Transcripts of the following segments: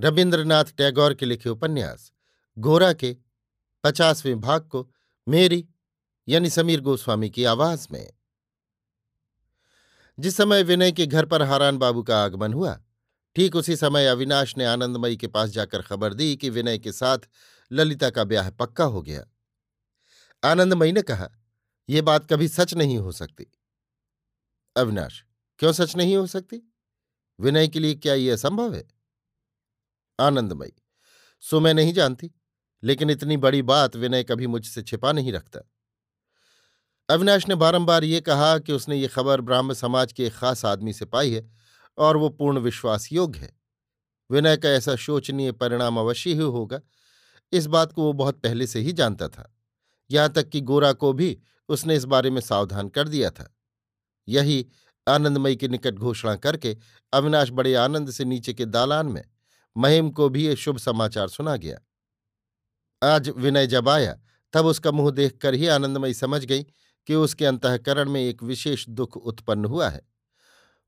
रविन्द्रनाथ टैगोर के लिखे उपन्यास, गोरा के पचासवें भाग को मेरी, यानी समीर गोस्वामी की आवाज़ में। जिस समय विनय के घर पर हारान बाबू का आगमन हुआ, ठीक उसी समय अविनाश ने आनंदमयी के पास जाकर खबर दी कि विनय के साथ ललिता का ब्याह पक्का हो गया। आनंदमयी ने कहा यह बात कभी सच नहीं हो सकती। अविनाश, क्यों सच नहीं हो सकती? विनय के लिए क्या यह असंभव है? आनंदमयी। सो मैं नहीं जानती, लेकिन इतनी बड़ी बात विनय कभी मुझसे छिपा नहीं रखता। अविनाश ने बारंबार ये कहा कि उसने ये खबर ब्राह्म समाज के एक खास आदमी से पाई है और वो पूर्ण विश्वास योग्य है। विनय का ऐसा शोचनीय परिणाम अवश्य ही होगा। इस बात को वो बहुत पहले से ही जानता था। यहाँ तक कि गोरा को भी उसने इस बारे में सावधान कर दिया था। यही आनंदमयी के निकट घोषणा करके अविनाश बड़े आनंद से नीचे के दालान में महिम को भी ये शुभ समाचार सुना गया। आज विनय जब आया, तब उसका मुँह देखकर ही आनंदमयी समझ गई कि उसके अंतकरण में एक विशेष दुख उत्पन्न हुआ है।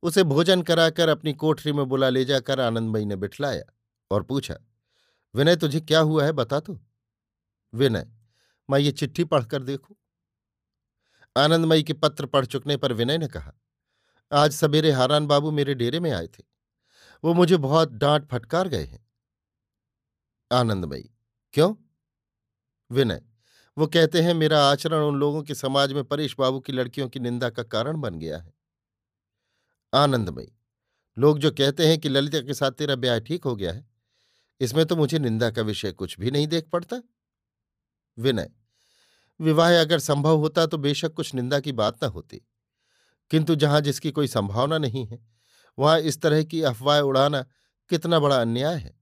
उसे भोजन कराकर अपनी कोठरी में बुला ले जाकर आनंदमयी ने बिठलाया और पूछा, विनय, तुझे क्या हुआ है, बता तो? विनय, मैं ये चिट्ठी पढ़कर देखूँ? आनंदमयी के पत्र पढ़ चुकने पर विनय ने कहा, आज सवेरे हारान बाबू मेरे डेरे में आए थे। वो मुझे बहुत डांट फटकार गए हैं। आनंदमयी। क्यों? विनय। वो कहते हैं, मेरा आचरण उन लोगों के समाज में परेश बाबू की लड़कियों की निंदा का कारण बन गया है। आनंदमयी। लोग जो कहते हैं कि ललिता के साथ तेरा ब्याह ठीक हो गया है, इसमें तो मुझे निंदा का विषय कुछ भी नहीं देख पड़ता। विनय। विवाह अगर संभव होता तो बेशक कुछ निंदा की बात न होती। किंतु जहाँ जिसकी कोई संभावना नहीं है वहाँ इस तरह की अफवाह उड़ाना कितना बड़ा अन्याय है।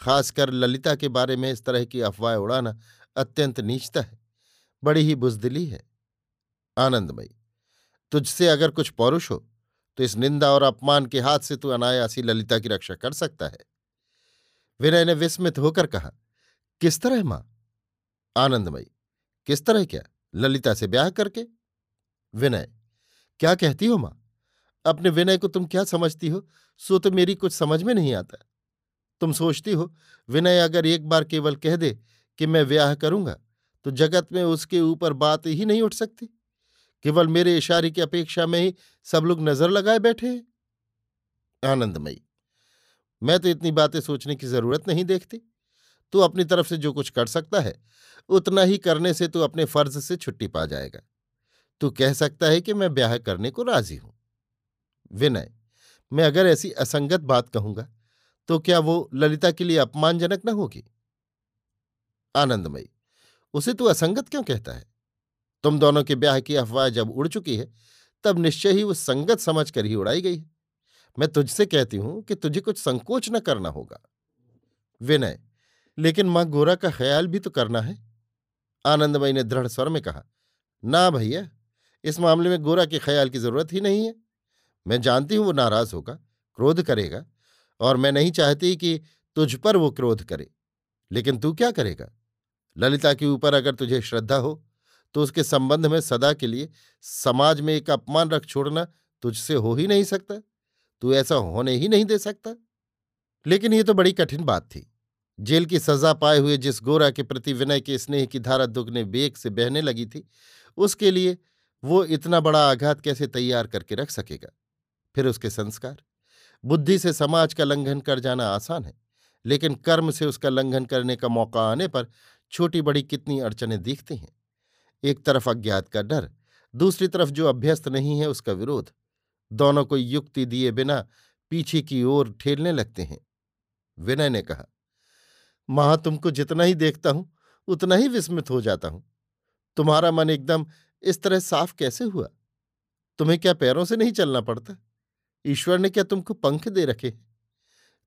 खासकर ललिता के बारे में इस तरह की अफवाह उड़ाना अत्यंत नीचता है, बड़ी ही बुजदिली है। आनंदमयी तुझसे अगर कुछ पौरुष हो तो इस निंदा और अपमान के हाथ से तू अनायासी ललिता की रक्षा कर सकता है। विनय ने विस्मित होकर कहा, किस तरह माँ? आनंदमयी किस तरह क्या? ललिता से ब्याह करके? विनय, क्या कहती हो माँ? अपने विनय को तुम क्या समझती हो? सो तो मेरी कुछ समझ में नहीं आता। तुम सोचती हो, विनय अगर एक बार केवल कह दे कि मैं ब्याह करूँगा तो जगत में उसके ऊपर बात ही नहीं उठ सकती। केवल मेरे इशारे की अपेक्षा में ही सब लोग नज़र लगाए बैठे हैं। आनंदमयी, मैं तो इतनी बातें सोचने की ज़रूरत नहीं देखती। तू अपनी तरफ़ से जो कुछ कर सकता है, उतना ही करने से तू अपने फ़र्ज़ से छुट्टी पा जाएगा। तू कह सकता है कि मैं ब्याह करने को राज़ी हूँ। विनय, मैं अगर ऐसी असंगत बात कहूँगा तो क्या वो ललिता के लिए अपमानजनक न होगी? आनंदमयी, उसे तू असंगत क्यों कहता है? तुम दोनों के ब्याह की अफवाह जब उड़ चुकी है, तब निश्चय ही वो संगत समझ कर ही उड़ाई गई है। मैं तुझसे कहती हूँ कि तुझे कुछ संकोच न करना होगा। विनय, लेकिन माँ गोरा का ख्याल भी तो करना है। आनंदमयी ने दृढ़ स्वर में कहा, ना भैया, इस मामले में गोरा के ख्याल की ज़रूरत ही नहीं है। मैं जानती हूँ वो नाराज़ होगा, क्रोध करेगा और मैं नहीं चाहती कि तुझ पर वो क्रोध करे। लेकिन तू क्या करेगा? ललिता के ऊपर अगर तुझे श्रद्धा हो तो उसके संबंध में सदा के लिए समाज में एक अपमान रख छोड़ना तुझसे हो ही नहीं सकता। तू ऐसा होने ही नहीं दे सकता। लेकिन ये तो बड़ी कठिन बात थी। जेल की सजा पाए हुए जिस गोरा के प्रति विनय के स्नेह की धारा दुगने बेग से बहने लगी थी, उसके लिए वो इतना बड़ा आघात कैसे तैयार करके रख सकेगा? फिर उसके संस्कार। बुद्धि से समाज का लंघन कर जाना आसान है लेकिन कर्म से उसका लंघन करने का मौका आने पर छोटी बड़ी कितनी अड़चनें दिखती हैं। एक तरफ़ अज्ञात का डर दूसरी तरफ़ जो अभ्यस्त नहीं है उसका विरोध। दोनों को युक्ति दिए बिना पीछे की ओर ठेलने लगते हैं। विनय ने कहा माँ तुमको जितना ही देखता हूँ उतना ही विस्मित हो जाता हूँ। तुम्हारा मन एकदम इस तरह साफ़ कैसे हुआ? तुम्हें क्या पैरों से नहीं चलना पड़ता? ईश्वर ने क्या तुमको पंख दे रखे?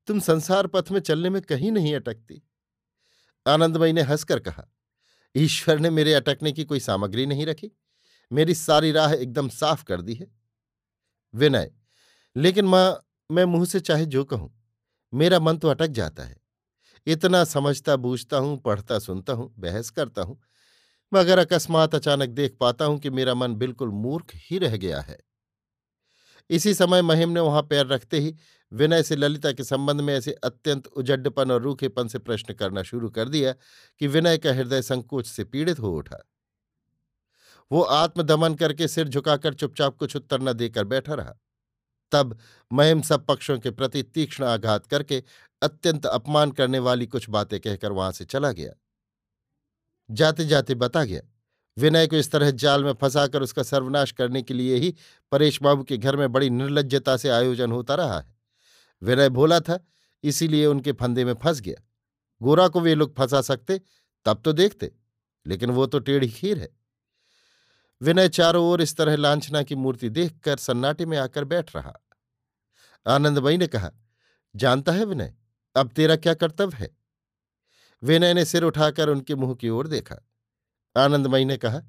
तुम संसार पथ में चलने में कहीं नहीं अटकती। आनंदमयी ने हंसकर कहा, ईश्वर ने मेरे अटकने की कोई सामग्री नहीं रखी। मेरी सारी राह एकदम साफ़ कर दी है। विनय, लेकिन माँ, मैं मुँह से चाहे जो कहूँ, मेरा मन तो अटक जाता है। इतना समझता बूझता हूँ, पढ़ता सुनता हूँ, बहस करता हूँ, मगर अकस्मात अचानक देख पाता हूँ कि मेरा मन बिल्कुल मूर्ख ही रह गया है। इसी समय महिम ने वहाँ पैर रखते ही विनय से ललिता के संबंध में ऐसे अत्यंत उजड्डपन और रूखेपन से प्रश्न करना शुरू कर दिया कि विनय का हृदय संकोच से पीड़ित हो उठा। वो आत्मदमन करके सिर झुकाकर चुपचाप कुछ उत्तर न देकर बैठा रहा। तब महिम सब पक्षों के प्रति तीक्ष्ण आघात करके अत्यंत अपमान करने वाली कुछ बातें कहकर वहाँ से चला गया। जाते जाते बता गया विनय को इस तरह जाल में फंसाकर उसका सर्वनाश करने के लिए ही परेश बाबू के घर में बड़ी निर्लजता से आयोजन होता रहा है। विनय भोला था, इसीलिए उनके फंदे में फंस गया। गोरा को वे लोग फंसा सकते, तब तो देखते, लेकिन वो तो टेढ़ी खीर है। विनय चारों ओर इस तरह लांछना की मूर्ति देखकर सन्नाटे में आकर बैठ रहा। आनंदमयी ने कहा, जानता है विनय, अब तेरा क्या कर्तव्य है? विनय ने सिर उठाकर उनके मुँह की ओर देखा। आनंदमयी ने कहा,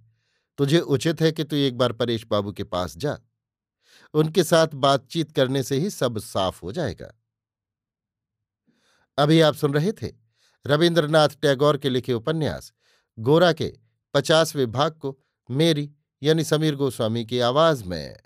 तुझे उचित है कि तू एक बार परेश बाबू के पास जा। उनके साथ बातचीत करने से ही सब साफ़ हो जाएगा। अभी आप सुन रहे थे रविन्द्रनाथ टैगोर के लिखे उपन्यास, गोरा के पचासवें भाग को मेरी यानी समीर गोस्वामी की आवाज़ में।